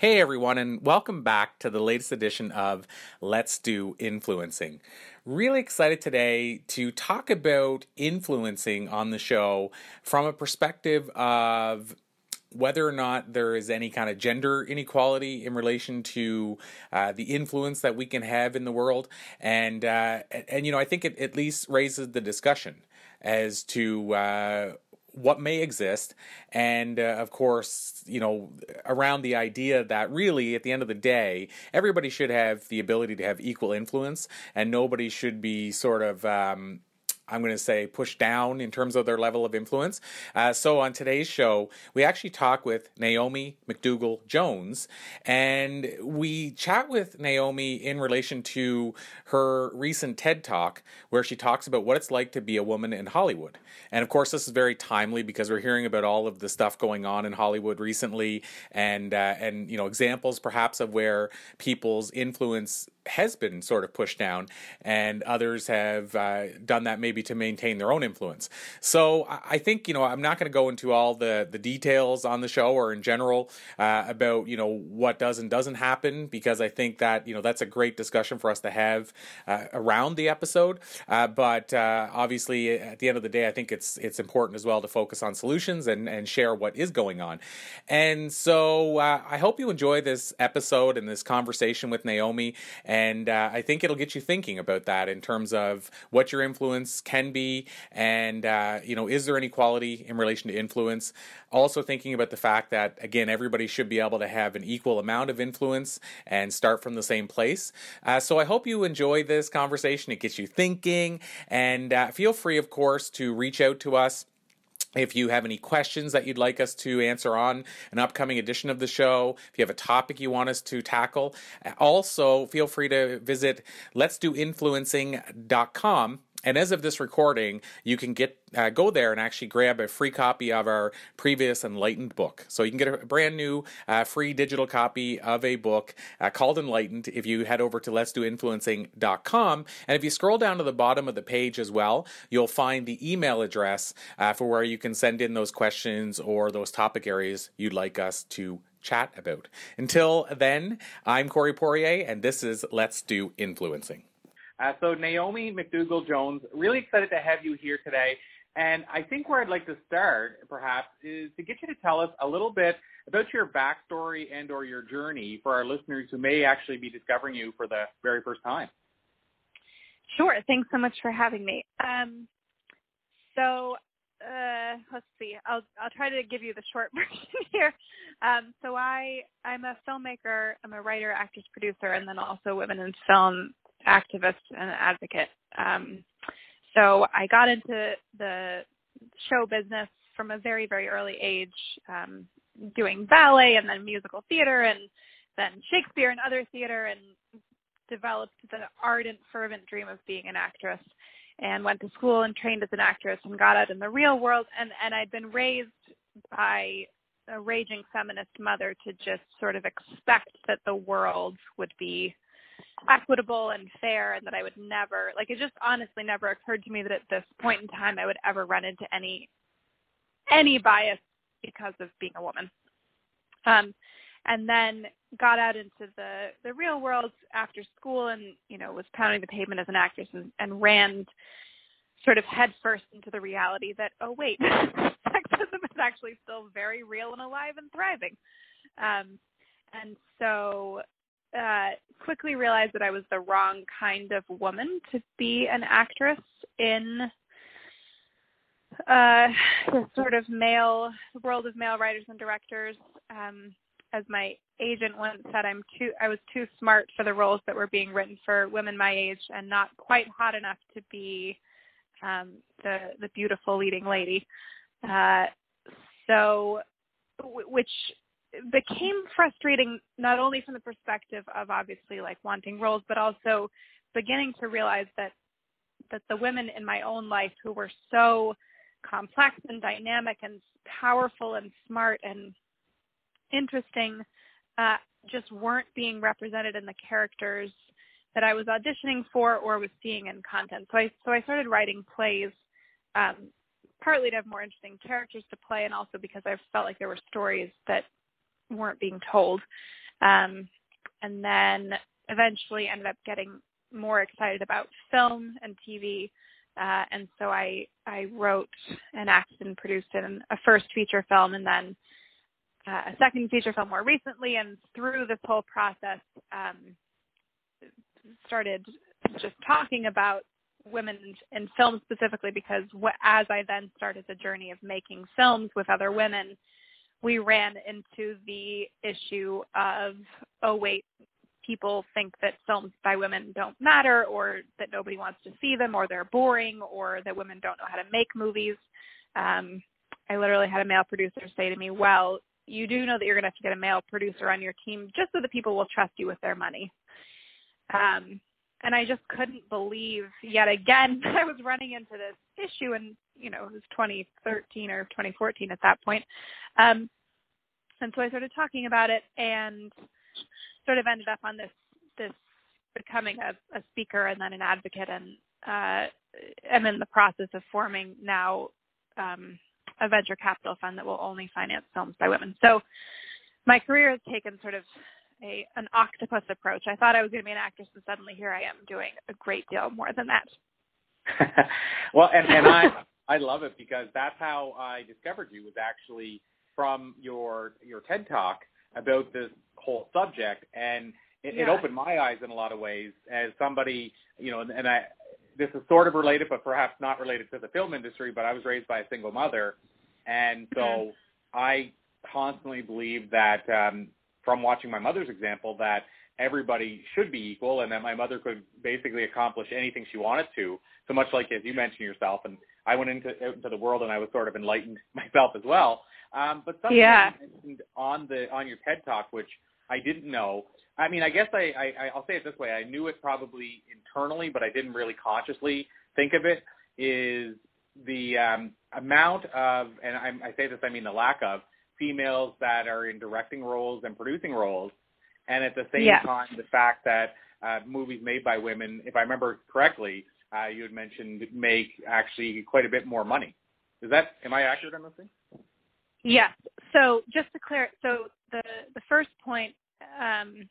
Hey everyone, and welcome back to the latest edition of Let's Do Influencing. Really excited today to talk about influencing on the show from a perspective of whether or not there is any kind of gender inequality in relation to uh, the influence that we can have in the world, and uh, and, you know I think it at least raises the discussion as to uh, what may exist. And uh, of course you know around the idea that really at the end of the day everybody should have the ability to have equal influence and nobody should be sort of um, I'm going to say pushed down in terms of their level of influence. Uh, so on today's show, we actually talk with Naomi McDougall Jones, and we chat with Naomi in relation to her recent TED talk where she talks about what it's like to be a woman in Hollywood. And of course, this is very timely because we're hearing about all of the stuff going on in Hollywood recently, and uh, and you know examples perhaps of where people's influence has been sort of pushed down, and others have uh, done that maybe to maintain their own influence. So I think you know I'm not going to go into all the the details on the show or in general uh, about you know what does and doesn't happen because I think that you know that's a great discussion for us to have uh, around the episode. Uh, but uh, obviously, at the end of the day, I think it's it's important as well to focus on solutions and and share what is going on. And so uh, I hope you enjoy this episode and this conversation with Naomi. And uh, I think it'll get you thinking about that in terms of what your influence can be, and uh, you know, is there inequality in relation to influence? Also thinking about the fact that again, everybody should be able to have an equal amount of influence and start from the same place. Uh, so I hope you enjoy this conversation. It gets you thinking, and uh, feel free, of course, to reach out to us if you have any questions that you'd like us to answer on an upcoming edition of the show, if you have a topic you want us to tackle, also feel free to visit let's do influencing.com and as of this recording, you can get uh, go there and actually grab a free copy of our previous Enlightened book. So you can get a brand new uh, free digital copy of a book uh, called Enlightened if you head over to let's do influencing.com. And if you scroll down to the bottom of the page as well, you'll find the email address uh, for where you can send in those questions or those topic areas you'd like us to chat about. Until then, I'm Corey Poirier, and this is Let's Do Influencing. Uh, so Naomi McDougall Jones, really excited to have you here today. And I think where I'd like to start, perhaps, is to get you to tell us a little bit about your backstory and or your journey for our listeners who may actually be discovering you for the very first time. Sure. Thanks so much for having me. Um, so uh, let's see. I'll I'll try to give you the short version here. Um, so I I'm a filmmaker. I'm a writer, actress, producer, and then also women in film activist and advocate. Um, so I got into the show business from a very, very early age, um, doing ballet and then musical theater and then Shakespeare and other theater and developed the ardent, fervent dream of being an actress and went to school and trained as an actress and got out in the real world and, and I'd been raised by a raging feminist mother to just sort of expect that the world would be equitable and fair and that I would never like it just honestly never occurred to me that at this point in time I would ever run into any any bias because of being a woman. Um and then got out into the the real world after school and you know was pounding the pavement as an actress and, and ran sort of headfirst into the reality that oh wait sexism is actually still very real and alive and thriving um and so uh, quickly realized that I was the wrong kind of woman to be an actress in uh, the sort of male world of male writers and directors. Um, as my agent once said, I'm too I was too smart for the roles that were being written for women my age, and not quite hot enough to be um, the the beautiful leading lady. Uh, so, which became frustrating not only from the perspective of obviously like wanting roles, but also beginning to realize that that the women in my own life who were so complex and dynamic and powerful and smart and interesting uh, just weren't being represented in the characters that I was auditioning for or was seeing in content. So I so I started writing plays um, partly to have more interesting characters to play and also because I felt like there were stories that weren't being told. Um, and then eventually ended up getting more excited about film and TV. Uh, and so I I wrote and acted and produced in a first feature film and then uh, a second feature film more recently. And through this whole process, um, started just talking about women in film specifically because as I then started the journey of making films with other women, we ran into the issue of oh wait people think that films by women don't matter or that nobody wants to see them or they're boring or that women don't know how to make movies. Um, i literally had a male producer say to me well you do know that you're going to have to get a male producer on your team just so that people will trust you with their money. Um, and i just couldn't believe yet again that i was running into this issue and you know it was 2013 or 2014 at that point um, and so i started talking about it and sort of ended up on this this becoming a, a speaker and then an advocate and uh, am in the process of forming now um, a venture capital fund that will only finance films by women. So my career has taken sort of a an octopus approach. I thought I was going to be an actress, and suddenly here I am doing a great deal more than that. well, and, and I I love it because that's how I discovered you was actually from your your TED talk about this whole subject, and it, yeah. it opened my eyes in a lot of ways as somebody, you know, and, and I this is sort of related, but perhaps not related to the film industry. But I was raised by a single mother, and so mm-hmm. I constantly believe that um, from watching my mother's example that everybody should be equal and that my mother could basically accomplish anything she wanted to. So much like as you mentioned yourself, and I went into into the world and I was sort of enlightened myself as well. Um, but something yeah. you mentioned on the on your TED talk, which I didn't know. I mean, I guess I, I I'll say it this way: I knew it probably internally, but I didn't really consciously think of it. Is the um, amount of, and I, I say this, I mean the lack of females that are in directing roles and producing roles, and at the same yeah. time, the fact that uh, movies made by women, if I remember correctly, uh, you had mentioned make actually quite a bit more money. Is that am I accurate on this thing? Yes. So just to clear, so the the first point, um,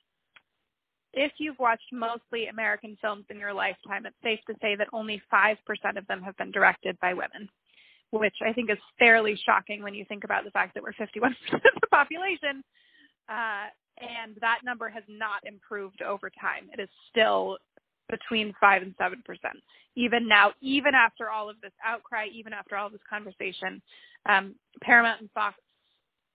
if you've watched mostly American films in your lifetime, it's safe to say that only five percent of them have been directed by women, which I think is fairly shocking when you think about the fact that we're 51 percent of the population, uh, and that number has not improved over time. It is still between five and seven percent. Even now, even after all of this outcry, even after all of this conversation, um, Paramount and Fox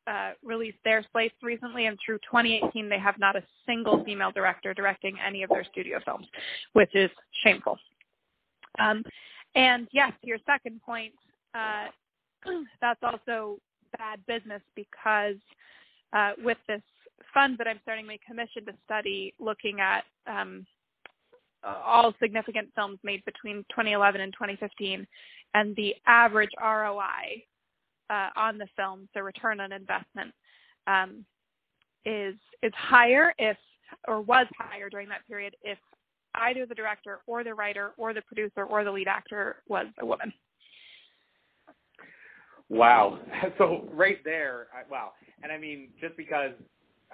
uh, released their slates recently, and through 2018, they have not a single female director directing any of their studio films, which is shameful. Um, and yes, to your second point, uh, that's also bad business because uh, with this fund that I'm starting my commission to study, looking at um, all significant films made between 2011 and 2015, and the average ROI uh, on the films, the return on investment, um, is is higher if or was higher during that period if either the director or the writer or the producer or the lead actor was a woman. Wow. So right there, I, wow. And I mean, just because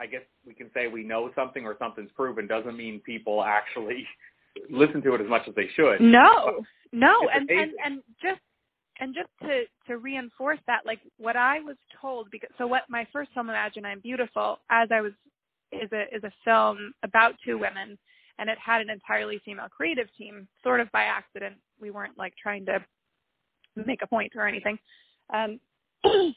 I guess we can say we know something or something's proven doesn't mean people actually listen to it as much as they should. No, no, and, and and just and just to to reinforce that, like what I was told, because so what my first film, Imagine I'm Beautiful, as I was is a is a film about two women, and it had an entirely female creative team, sort of by accident. We weren't like trying to make a point or anything. Um,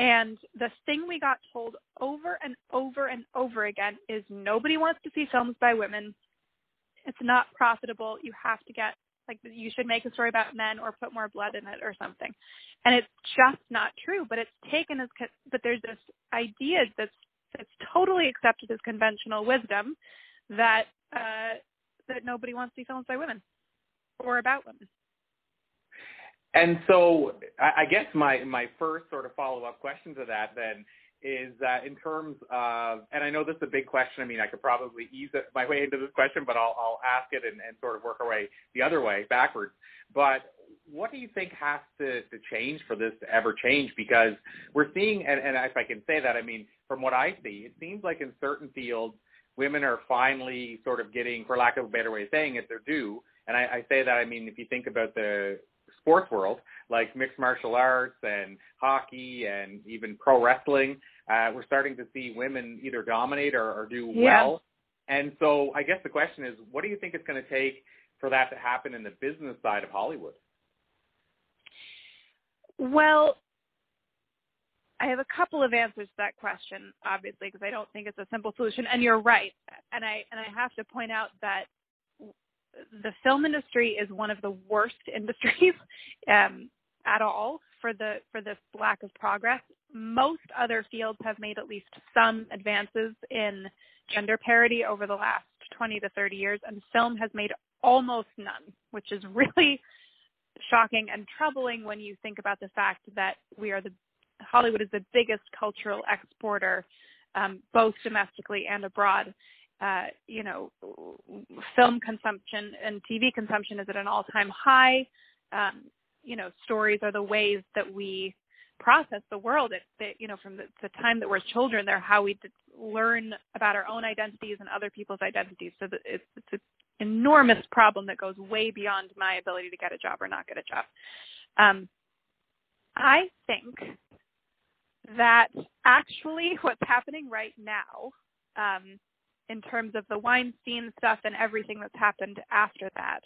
and the thing we got told over and over and over again is nobody wants to see films by women. It's not profitable. You have to get like you should make a story about men or put more blood in it or something. And it's just not true, but it's taken as but there's this idea that's that's totally accepted as conventional wisdom that uh that nobody wants to see films by women or about women. And so I guess my my first sort of follow up question to that then is that in terms of, and I know this is a big question. I mean, I could probably ease my way into this question, but I'll, I'll ask it and, and sort of work our way the other way backwards. But what do you think has to, to change for this to ever change? Because we're seeing, and, and if I can say that, I mean, from what I see, it seems like in certain fields, women are finally sort of getting, for lack of a better way of saying it, their due. And I, I say that, I mean, if you think about the sports world, like mixed martial arts and hockey and even pro wrestling, uh, we're starting to see women either dominate or, or do Yeah. well. And so I guess the question is, what do you think it's going to take for that to happen in the business side of Hollywood? Well, I have a couple of answers to that question, obviously, because I don't think it's a simple solution. And you're right. And I and I have to point out that the film industry is one of the worst industries um, at all for the for this lack of progress. Most other fields have made at least some advances in gender parity over the last 20 to 30 years, and film has made almost none, which is really shocking and troubling when you think about the fact that we are the Hollywood is the biggest cultural exporter, um, both domestically and abroad. Uh, you know, film consumption and TV consumption is at an all-time high. Um, you know, stories are the ways that we process the world. It, it you know, from the, the time that we're children, they're how we learn about our own identities and other people's identities. So it's, it's an enormous problem that goes way beyond my ability to get a job or not get a job. Um, I think that actually what's happening right now, um, in terms of the Weinstein stuff and everything that's happened after that,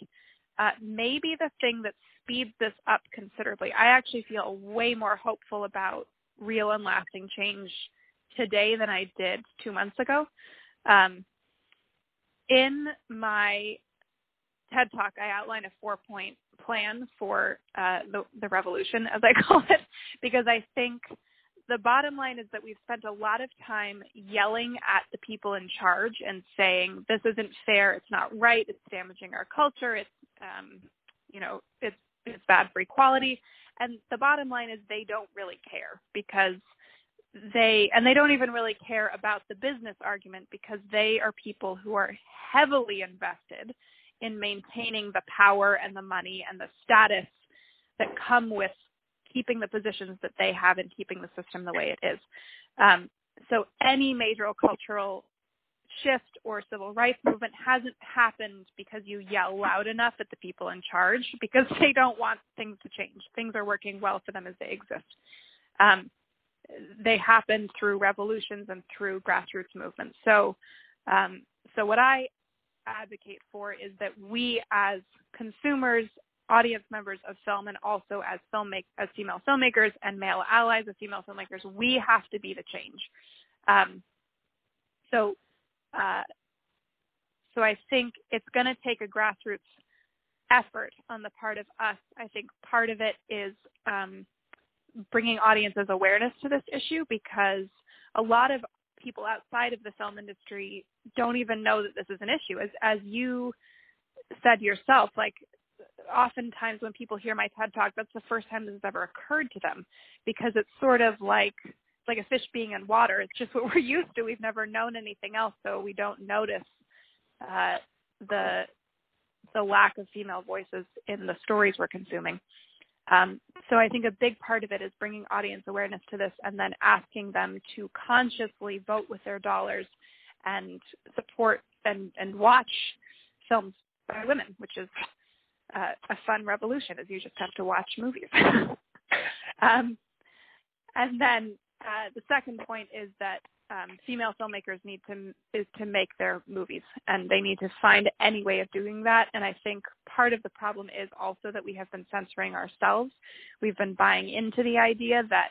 uh, may be the thing that speeds this up considerably. I actually feel way more hopeful about real and lasting change today than I did two months ago. Um, in my TED Talk, I outline a four point plan for uh, the, the revolution, as I call it, because I think the bottom line is that we've spent a lot of time yelling at the people in charge and saying this isn't fair, it's not right, it's damaging our culture, it's um, you know it's it's bad for equality, and the bottom line is they don't really care because they and they don't even really care about the business argument because they are people who are heavily invested in maintaining the power and the money and the status that come with keeping the positions that they have and keeping the system the way it is. Um, so any major cultural shift or civil rights movement hasn't happened because you yell loud enough at the people in charge because they don't want things to change. Things are working well for them as they exist. Um, they happen through revolutions and through grassroots movements. So, um, so what I advocate for is that we as consumers, audience members of film, and also as filmmake as female filmmakers and male allies of female filmmakers, we have to be the change. Um, so, uh, so I think it's going to take a grassroots effort on the part of us. I think part of it is um, bringing audiences awareness to this issue because a lot of people outside of the film industry don't even know that this is an issue. As as you said yourself, like oftentimes when people hear my TED talk, that's the first time this has ever occurred to them because it's sort of like like a fish being in water. It's just what we're used to. We've never known anything else, so we don't notice uh, the the lack of female voices in the stories we're consuming. Um, so I think a big part of it is bringing audience awareness to this and then asking them to consciously vote with their dollars and support and, and watch films by women, which is uh, a fun revolution is you just have to watch movies. um, and then uh, the second point is that um, female filmmakers need to is to make their movies, and they need to find any way of doing that. And I think part of the problem is also that we have been censoring ourselves. We've been buying into the idea that,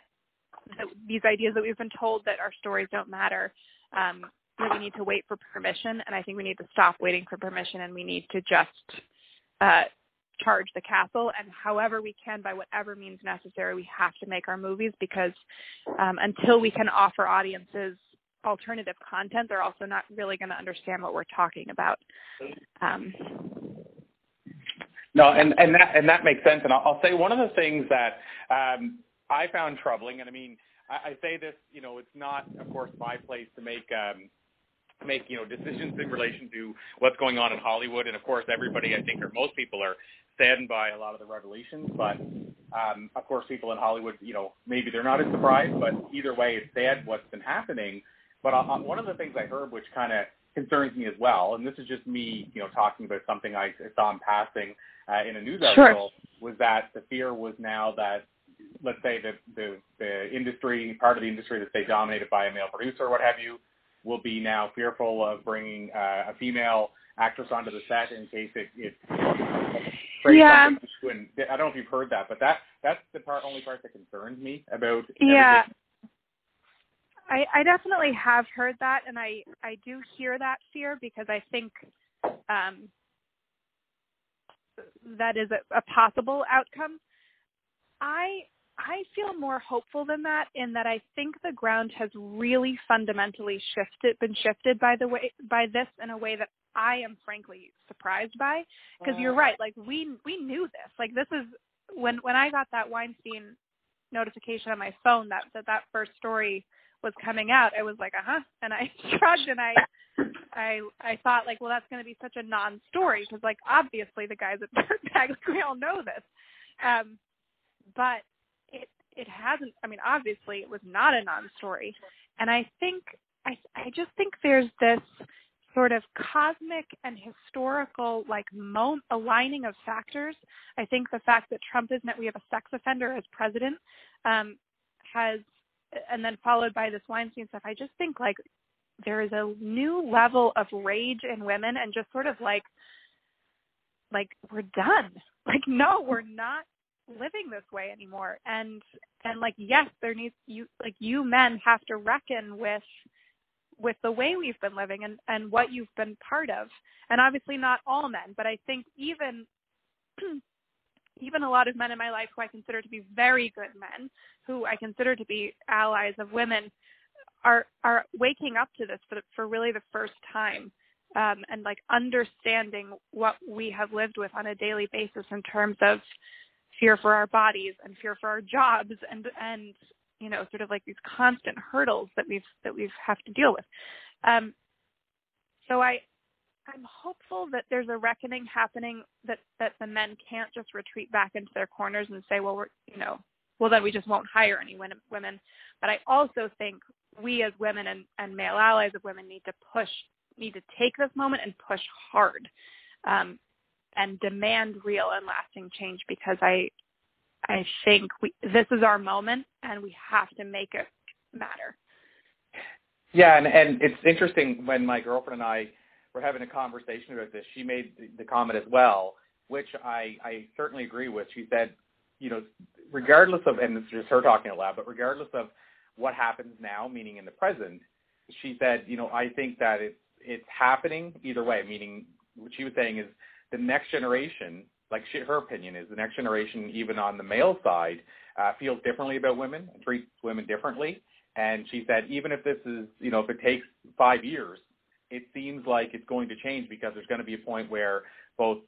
that these ideas that we've been told that our stories don't matter. Um, that we need to wait for permission, and I think we need to stop waiting for permission, and we need to just uh, charge the castle and however we can by whatever means necessary we have to make our movies because um, until we can offer audiences alternative content they're also not really going to understand what we're talking about. Um, no and and that and that makes sense. And i'll, I'll say one of the things that um, i found troubling and i mean I, I say this you know it's not of course my place to make um, make you know decisions in relation to what's going on in Hollywood, and of course, everybody I think or most people are saddened by a lot of the revelations. But um, of course, people in Hollywood, you know, maybe they're not as surprised, but either way, it's sad what's been happening. But uh, one of the things I heard, which kind of concerns me as well, and this is just me, you know, talking about something I saw in passing uh, in a news article, sure. was that the fear was now that let's say the, the the industry part of the industry that's say dominated by a male producer or what have you will be now fearful of bringing uh, a female actress onto the set in case it, it yeah. And I don't know if you've heard that, but that that's the part only part that concerns me about. Yeah. I, I definitely have heard that, and I I do hear that fear because I think um, that is a, a possible outcome. I I feel more hopeful than that in that I think the ground has really fundamentally shifted, been shifted by the way by this in a way that I am frankly surprised by. Because you're right, like we we knew this. Like this is when when I got that Weinstein notification on my phone that that that first story was coming out, I was like, uh huh, and I shrugged and I I I thought like, well, that's going to be such a non-story because like obviously the guys at Dirtbag, like we all know this. Um, but it hasn't. I mean, obviously, it was not a non-story, and I think I I just think there's this sort of cosmic and historical like mo- aligning of factors. I think the fact that Trump is met we have a sex offender as president um, has, and then followed by this Weinstein stuff. I just think like there is a new level of rage in women and just sort of like like we're done. Like no, we're not living this way anymore. And and like yes there needs you like you men have to reckon with with the way we've been living and and what you've been part of. And obviously not all men but i think even even a lot of men in my life who i consider to be very good men who i consider to be allies of women are are waking up to this for for really the first time um and like understanding what we have lived with on a daily basis in terms of fear for our bodies and fear for our jobs and and you know sort of like these constant hurdles that we've that we've have to deal with. Um so i i'm hopeful that there's a reckoning happening that that the men can't just retreat back into their corners and say well we're you know well then we just won't hire any women but i also think we as women and, and male allies of women need to push need to take this moment and push hard. Um, and demand real and lasting change because I I think we this is our moment and we have to make it matter. Yeah, and and it's interesting when my girlfriend and I were having a conversation about this, she made the comment as well, which I I certainly agree with. She said, you know, regardless of and it's just her talking out loud, but regardless of what happens now, meaning in the present, she said, you know, I think that it's it's happening either way, meaning what she was saying is the next generation, like she, her opinion is, the next generation, even on the male side, uh, feels differently about women and treats women differently. And she said, even if this is, you know, if it takes five years, it seems like it's going to change because there's going to be a point where both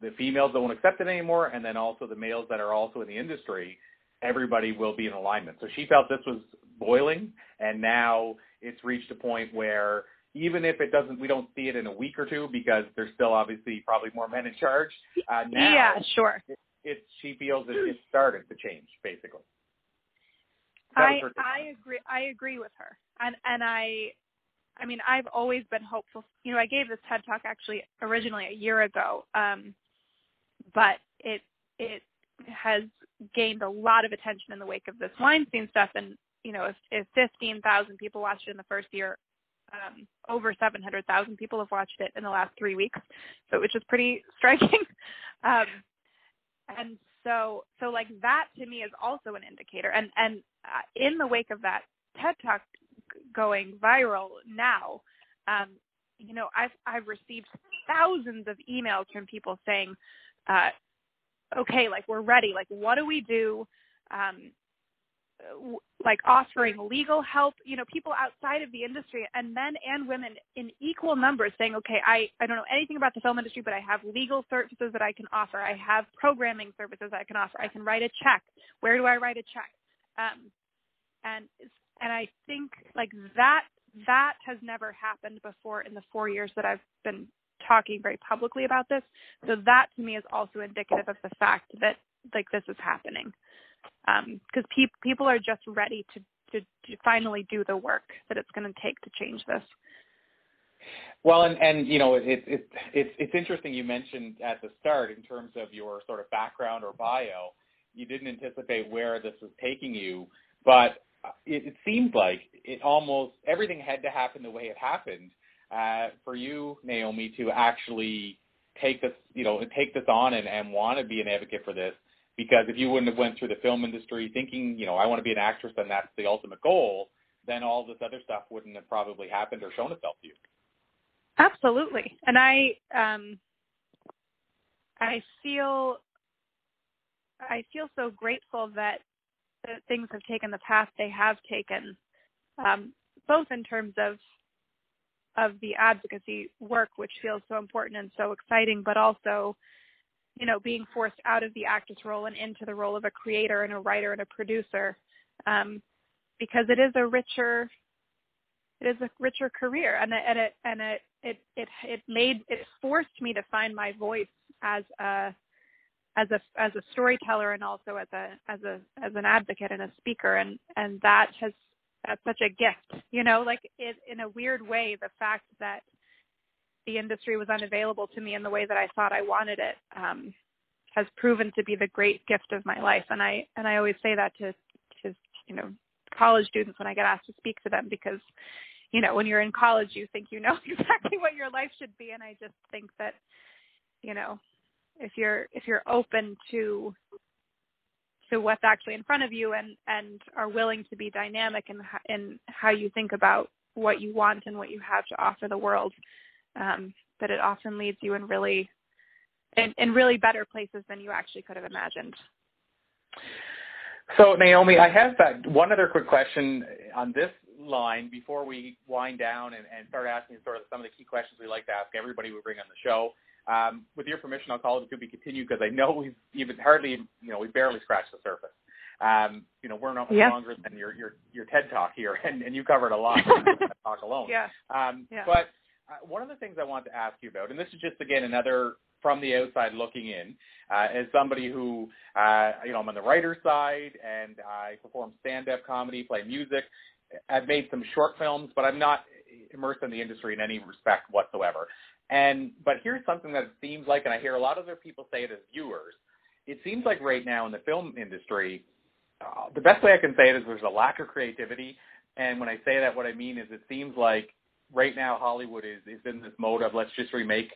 the females don't accept it anymore, and then also the males that are also in the industry, everybody will be in alignment. So she felt this was boiling, and now it's reached a point where even if it doesn't, we don't see it in a week or two because there's still obviously probably more men in charge. Uh, now, yeah, sure. It, it, she feels that it started to change, basically. I I agree. I agree with her, and and I, I mean, I've always been hopeful. You know, I gave this TED talk actually originally a year ago, um, but it it has gained a lot of attention in the wake of this Weinstein stuff, and you know, if, if 15,000 people watched it in the first year, um, over 700,000 people have watched it in the last three weeks, so which is pretty striking. um, and so, so like that to me is also an indicator. And and uh, in the wake of that TED Talk going viral now, um, you know, I've I've received thousands of emails from people saying, uh, "Okay, like we're ready. Like, what do we do? Um, like offering legal help, you know, people outside of the industry and men and women in equal numbers saying, okay, I, I don't know anything about the film industry, but I have legal services that I can offer. I have programming services I can offer. I can write a check. Where do I write a check? Um, and, and I think like that, that has never happened before in the four years that I've been talking very publicly about this. So that to me is also indicative of the fact that like this is happening. Because um, pe- people are just ready to, to, to finally do the work that it's going to take to change this. Well, and, and you know, it, it, it's it's interesting you mentioned at the start in terms of your sort of background or bio, you didn't anticipate where this was taking you, but it, it seemed like it almost everything had to happen the way it happened uh, for you, Naomi, to actually take this, you know, take this on and, and want to be an advocate for this. Because if you wouldn't have went through the film industry thinking, you know, I want to be an actress and that's the ultimate goal, then all this other stuff wouldn't have probably happened or shown itself to you. Absolutely. And I um I feel I feel so grateful that that things have taken the path they have taken, um, both in terms of of the advocacy work, which feels so important and so exciting, but also, you know, being forced out of the actress role and into the role of a creator and a writer and a producer, um, because it is a richer, it is a richer career, and it, and it and it it it it made it forced me to find my voice as a as a as a storyteller and also as a as a as an advocate and a speaker. And and that has that's such a gift you know like it in a weird way the fact that the industry was unavailable to me in the way that I thought I wanted it um has proven to be the great gift of my life. And I and I always say that to to you know college students when I get asked to speak to them because you know when you're in college you think you know exactly what your life should be. And I just think that you know if you're if you're open to to what's actually in front of you and and are willing to be dynamic in in how you think about what you want and what you have to offer the world um, that it often leads you in really in, in really better places than you actually could have imagined so naomi i have that one other quick question on this line before we wind down and, and start asking sort of some of the key questions we like to ask everybody we bring on the show um, with your permission, I'll call it to be continued because I know we've even hardly, you know, we barely scratched the surface. Um, you know, we're not much longer than your your your TED talk here, and, and you covered a lot TED talk alone. Yeah. Um, yeah. But one of the things I want to ask you about, and this is just again another from the outside looking in, uh, as somebody who, uh, you know, I'm on the writer's side and I perform stand-up comedy, play music. I've made some short films, but I'm not immersed in the industry in any respect whatsoever. And but here's something that it seems like, and I hear a lot of other people say it as viewers. It seems like right now in the film industry, uh, the best way I can say it is there's a lack of creativity. And when I say that, what I mean is it seems like right now Hollywood is is in this mode of let's just remake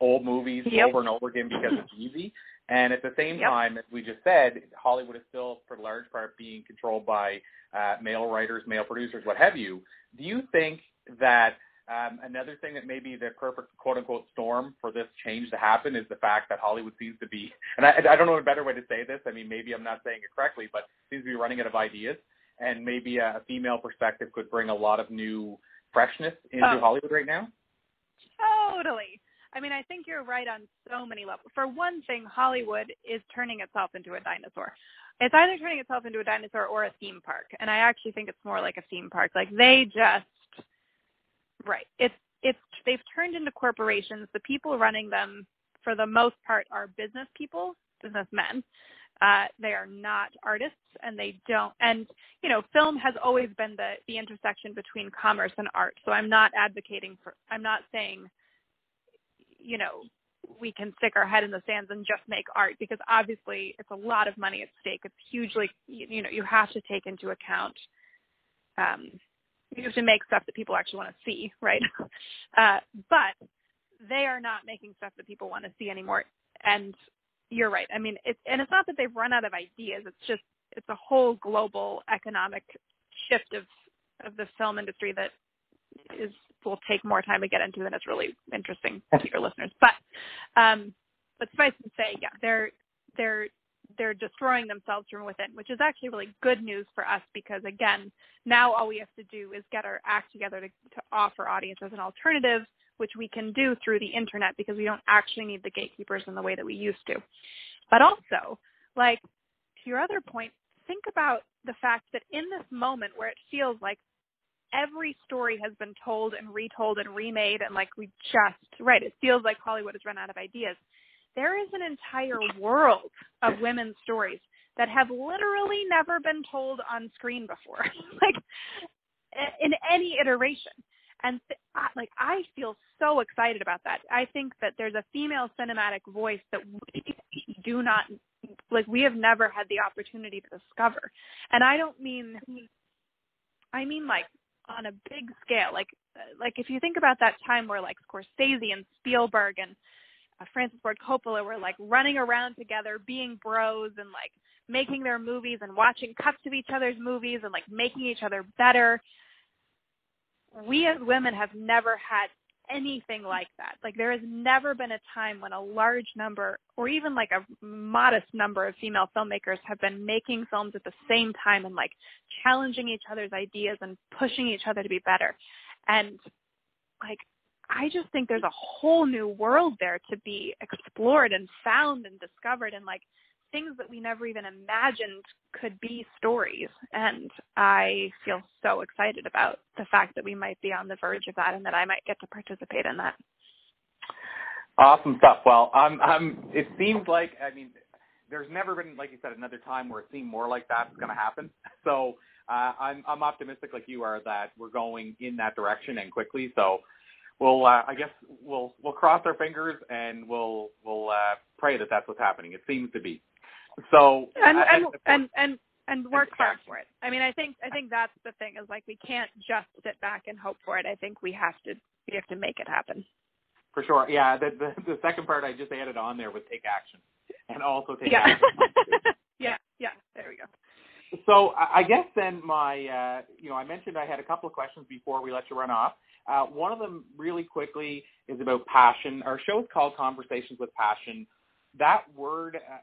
old movies yep. over and over again because it's easy. And at the same yep. time, as we just said, Hollywood is still, for large part, being controlled by uh, male writers, male producers, what have you. Do you think that um, another thing that may be the perfect quote unquote storm for this change to happen is the fact that Hollywood seems to be, and I, I don't know a better way to say this. I mean, maybe I'm not saying it correctly, but seems to be running out of ideas, and maybe a, a female perspective could bring a lot of new freshness into oh. Hollywood right now. Totally. I mean, I think you're right on so many levels. For one thing, Hollywood is turning itself into a dinosaur. It's either turning itself into a dinosaur or a theme park. And I actually think it's more like a theme park. Like they just Right. It's it's they've turned into corporations. The people running them, for the most part, are business people, businessmen. Uh, they are not artists, and they don't. And you know, film has always been the the intersection between commerce and art. So I'm not advocating for. I'm not saying, you know, we can stick our head in the sands and just make art because obviously it's a lot of money at stake. It's hugely, you know, you have to take into account um, you have to make stuff that people actually want to see, right? Uh, but they are not making stuff that people want to see anymore. And you're right. I mean, it's and it's not that they've run out of ideas. It's just it's a whole global economic shift of of the film industry that is will take more time to get into than it's really interesting to your listeners. But um, but suffice to say, yeah, they're they're they're destroying themselves from within, which is actually really good news for us because again, now all we have to do is get our act together to, to offer audiences an alternative, which we can do through the internet because we don't actually need the gatekeepers in the way that we used to. But also, like to your other point, think about the fact that in this moment where it feels like every story has been told and retold and remade and like we just right it feels like hollywood has run out of ideas there is an entire world of women's stories that have literally never been told on screen before like in any iteration and th- like I feel so excited about that. I think that there's a female cinematic voice that we do not like we have never had the opportunity to discover. And I don't mean I mean like on a big scale. Like like if you think about that time where like Scorsese and Spielberg and uh, Francis Ford Coppola were like running around together being bros and like making their movies and watching cuts of each other's movies and like making each other better we as women have never had anything like that. Like there has never been a time when a large number or even like a modest number of female filmmakers have been making films at the same time and like challenging each other's ideas and pushing each other to be better. And like I just think there's a whole new world there to be explored and found and discovered and like things that we never even imagined could be stories. And I feel so excited about the fact that we might be on the verge of that and that I might get to participate in that. Awesome stuff. Well, um, um, it seems like, I mean, there's never been, like you said, another time where it seemed more like that's going to happen. So uh, I'm, I'm optimistic, like you are, that we're going in that direction and quickly. So we'll, uh, I guess, we'll we'll cross our fingers and we'll we'll uh, pray that that's what's happening. It seems to be. So and and, and and and work hard for it. I mean, I think I think that's the thing is like we can't just sit back and hope for it. I think we have to we have to make it happen. For sure, yeah. The the, the second part I just added on there was take action, and also take yeah. action. yeah, yeah. There we go. So I guess then my, uh, you know, I mentioned I had a couple of questions before we let you run off. Uh, one of them really quickly is about passion. Our show is called Conversations with Passion. That word, uh,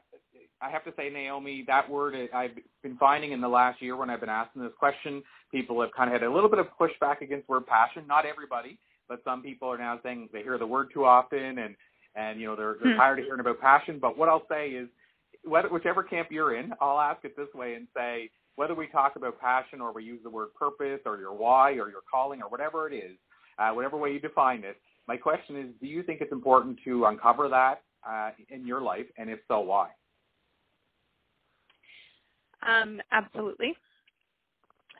I have to say, Naomi, that word I've been finding in the last year when I've been asking this question, people have kind of had a little bit of pushback against word passion. Not everybody, but some people are now saying they hear the word too often and, and, you know, they're, they're hmm. tired of hearing about passion. But what I'll say is, whether, whichever camp you're in, I'll ask it this way and say, whether we talk about passion or we use the word purpose or your why or your calling or whatever it is, uh, whatever way you define it, my question is, do you think it's important to uncover that uh, in your life, and if so, why? Um, absolutely.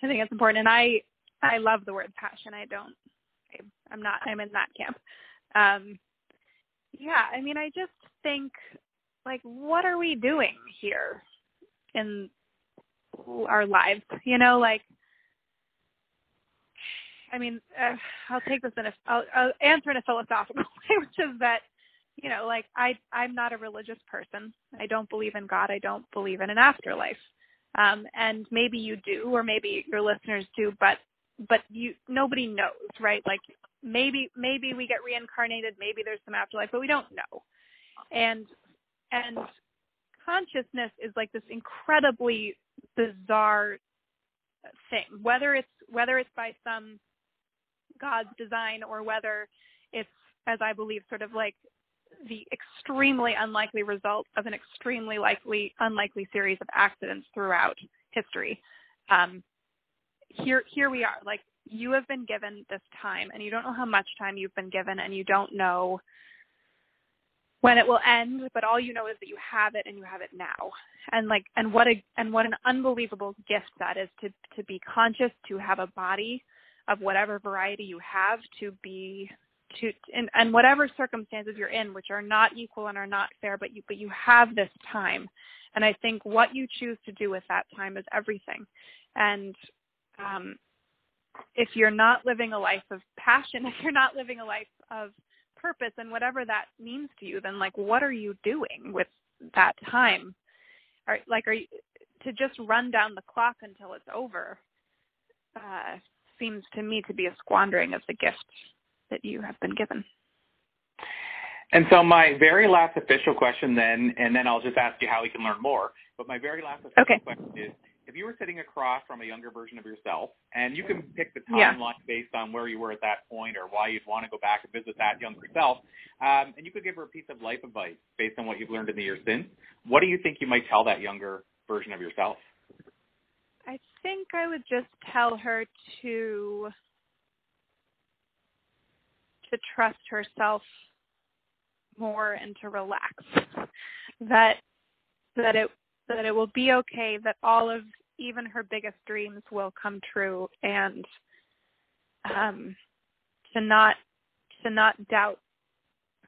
I think it's important, and I I love the word passion. I don't. I, I'm not. I'm in that camp. Um, yeah, I mean, I just think like, what are we doing here in our lives? You know, like. I mean, uh, I'll take this in a, I'll, I'll answer in a philosophical way, which is that, you know, like I, I'm not a religious person. I don't believe in God. I don't believe in an afterlife. Um, and maybe you do, or maybe your listeners do, but but you nobody knows, right? Like maybe maybe we get reincarnated, maybe there's some afterlife, but we don't know. And and consciousness is like this incredibly bizarre thing, whether it's whether it's by some God's design or whether it's, as I believe, sort of like the extremely unlikely result of an extremely likely unlikely series of accidents throughout history. Um, here here we are. Like you have been given this time and you don't know how much time you've been given and you don't know when it will end, but all you know is that you have it and you have it now. And like and what a and what an unbelievable gift that is to to be conscious, to have a body of whatever variety you have, to be to and, and whatever circumstances you're in, which are not equal and are not fair, but you but you have this time, and I think what you choose to do with that time is everything. And um, if you're not living a life of passion, if you're not living a life of purpose, and whatever that means to you, then like what are you doing with that time? Are like are you to just run down the clock until it's over? Uh, seems to me to be a squandering of the gift that you have been given. And so my very last official question then, and then I'll just ask you how we can learn more. But my very last official okay. question is, if you were sitting across from a younger version of yourself, and you can pick the timeline yeah. based on where you were at that point or why you'd want to go back and visit that younger self, um, and you could give her a piece of life advice based on what you've learned in the years since, what do you think you might tell that younger version of yourself? I think I would just tell her to to trust herself more and to relax. That that it that it will be okay that all of even her biggest dreams will come true and um to not to not doubt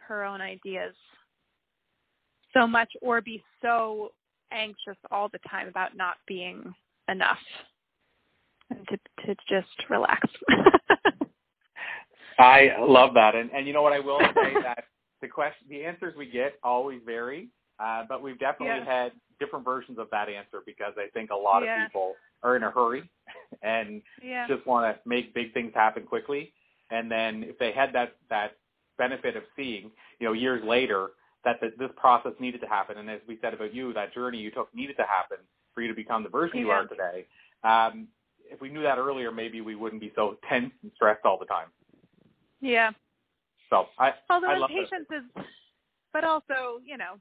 her own ideas so much or be so anxious all the time about not being enough and to to just relax. I love that, and and you know what I will say that the question, the answers we get always vary, uh, but we've definitely yeah. had different versions of that answer because I think a lot yeah. of people are in a hurry and yeah. just want to make big things happen quickly, and then if they had that that benefit of seeing, you know, years later that the, this process needed to happen, and as we said about you, that journey you took needed to happen for you to become the version you are today. Um, if we knew that earlier, maybe we wouldn't be so tense and stressed all the time. Yeah. So I although I impatience is, but also you know,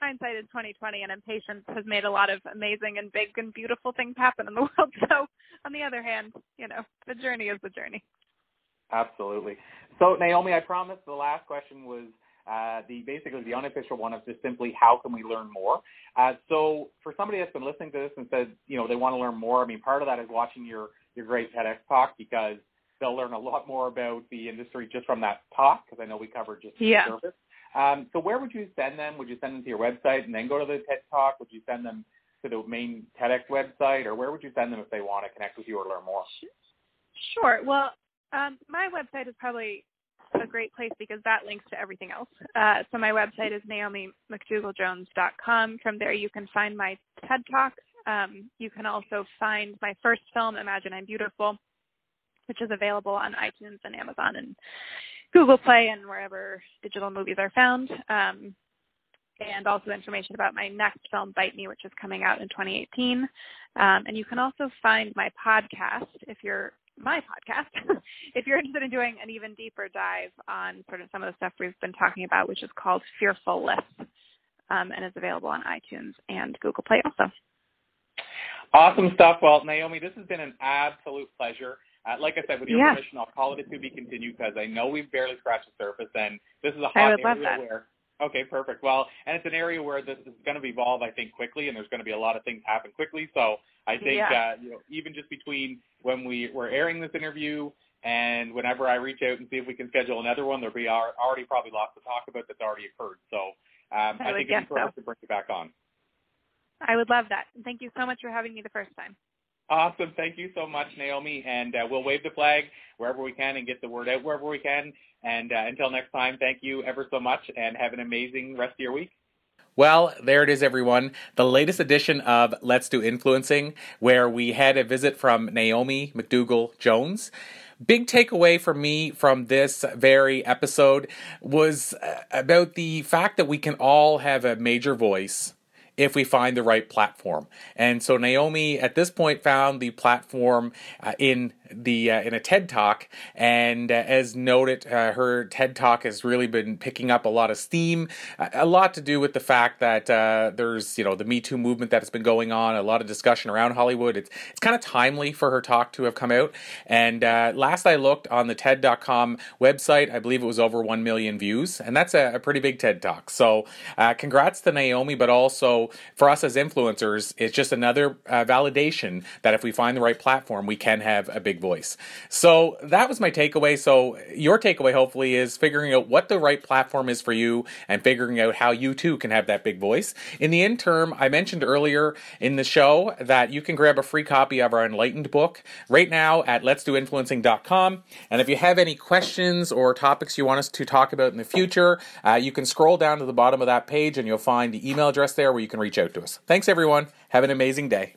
hindsight is twenty twenty, and impatience has made a lot of amazing and big and beautiful things happen in the world. So on the other hand, you know, the journey is the journey. Absolutely. So Naomi, I promise the last question was uh, the basically the unofficial one of just simply how can we learn more. Uh, so for somebody that's been listening to this and said, you know, they want to learn more. I mean, part of that is watching your your great TEDx talk because they'll learn a lot more about the industry just from that talk because I know we covered just yeah. the surface. Um, so where would you send them? Would you send them to your website and then go to the TED Talk? Would you send them to the main TEDx website, or where would you send them if they want to connect with you or learn more? Sure. Well, um, my website is probably a great place because that links to everything else. Uh, so my website is naomimcdougalljones.com. From there, you can find my TED Talk. Um, you can also find my first film, Imagine I'm Beautiful, which is available on iTunes and Amazon and Google Play and wherever digital movies are found. Um, and also information about my next film, Bite Me, which is coming out in 2018. Um, and you can also find my podcast if you're my podcast if you're interested in doing an even deeper dive on sort of some of the stuff we've been talking about, which is called Fearful List, um, and is available on iTunes and Google Play also. Awesome stuff. Well, Naomi, this has been an absolute pleasure. Uh, like I said, with your yeah. permission, I'll call it a to be continued because I know we've barely scratched the surface, and this is a hot area where. Okay, perfect. Well, and it's an area where this is going to evolve, I think, quickly, and there's going to be a lot of things happen quickly. So I think, yeah. uh, you know, even just between when we were airing this interview and whenever I reach out and see if we can schedule another one, there'll be already probably lots to talk about that's already occurred. So um, I, I think it's perfect so. to bring you back on. I would love that. And thank you so much for having me the first time. Awesome. Thank you so much, Naomi. And uh, we'll wave the flag wherever we can and get the word out wherever we can. And uh, until next time, thank you ever so much and have an amazing rest of your week. Well, there it is, everyone. The latest edition of Let's Do Influencing, where we had a visit from Naomi McDougall Jones. Big takeaway for me from this very episode was uh, about the fact that we can all have a major voice if we find the right platform. And so Naomi at this point found the platform uh, in the uh, in a TED Talk, and uh, as noted, uh, her TED Talk has really been picking up a lot of steam. A lot to do with the fact that uh, there's you know the Me Too movement that has been going on, a lot of discussion around Hollywood. It's it's kind of timely for her talk to have come out. And uh, last I looked on the TED.com website, I believe it was over one million views, and that's a, a pretty big TED Talk. So uh, congrats to Naomi, but also for us as influencers, it's just another validation that if we find the right platform, we can have a big voice. So that was my takeaway. So your takeaway hopefully is figuring out what the right platform is for you and figuring out how you too can have that big voice. In the interim, I mentioned earlier in the show that you can grab a free copy of our Enlightened book right now at letsdoinfluencing.com. And if you have any questions or topics you want us to talk about in the future, uh, you can scroll down to the bottom of that page and you'll find the email address there where you can reach out to us. Thanks everyone. Have an amazing day.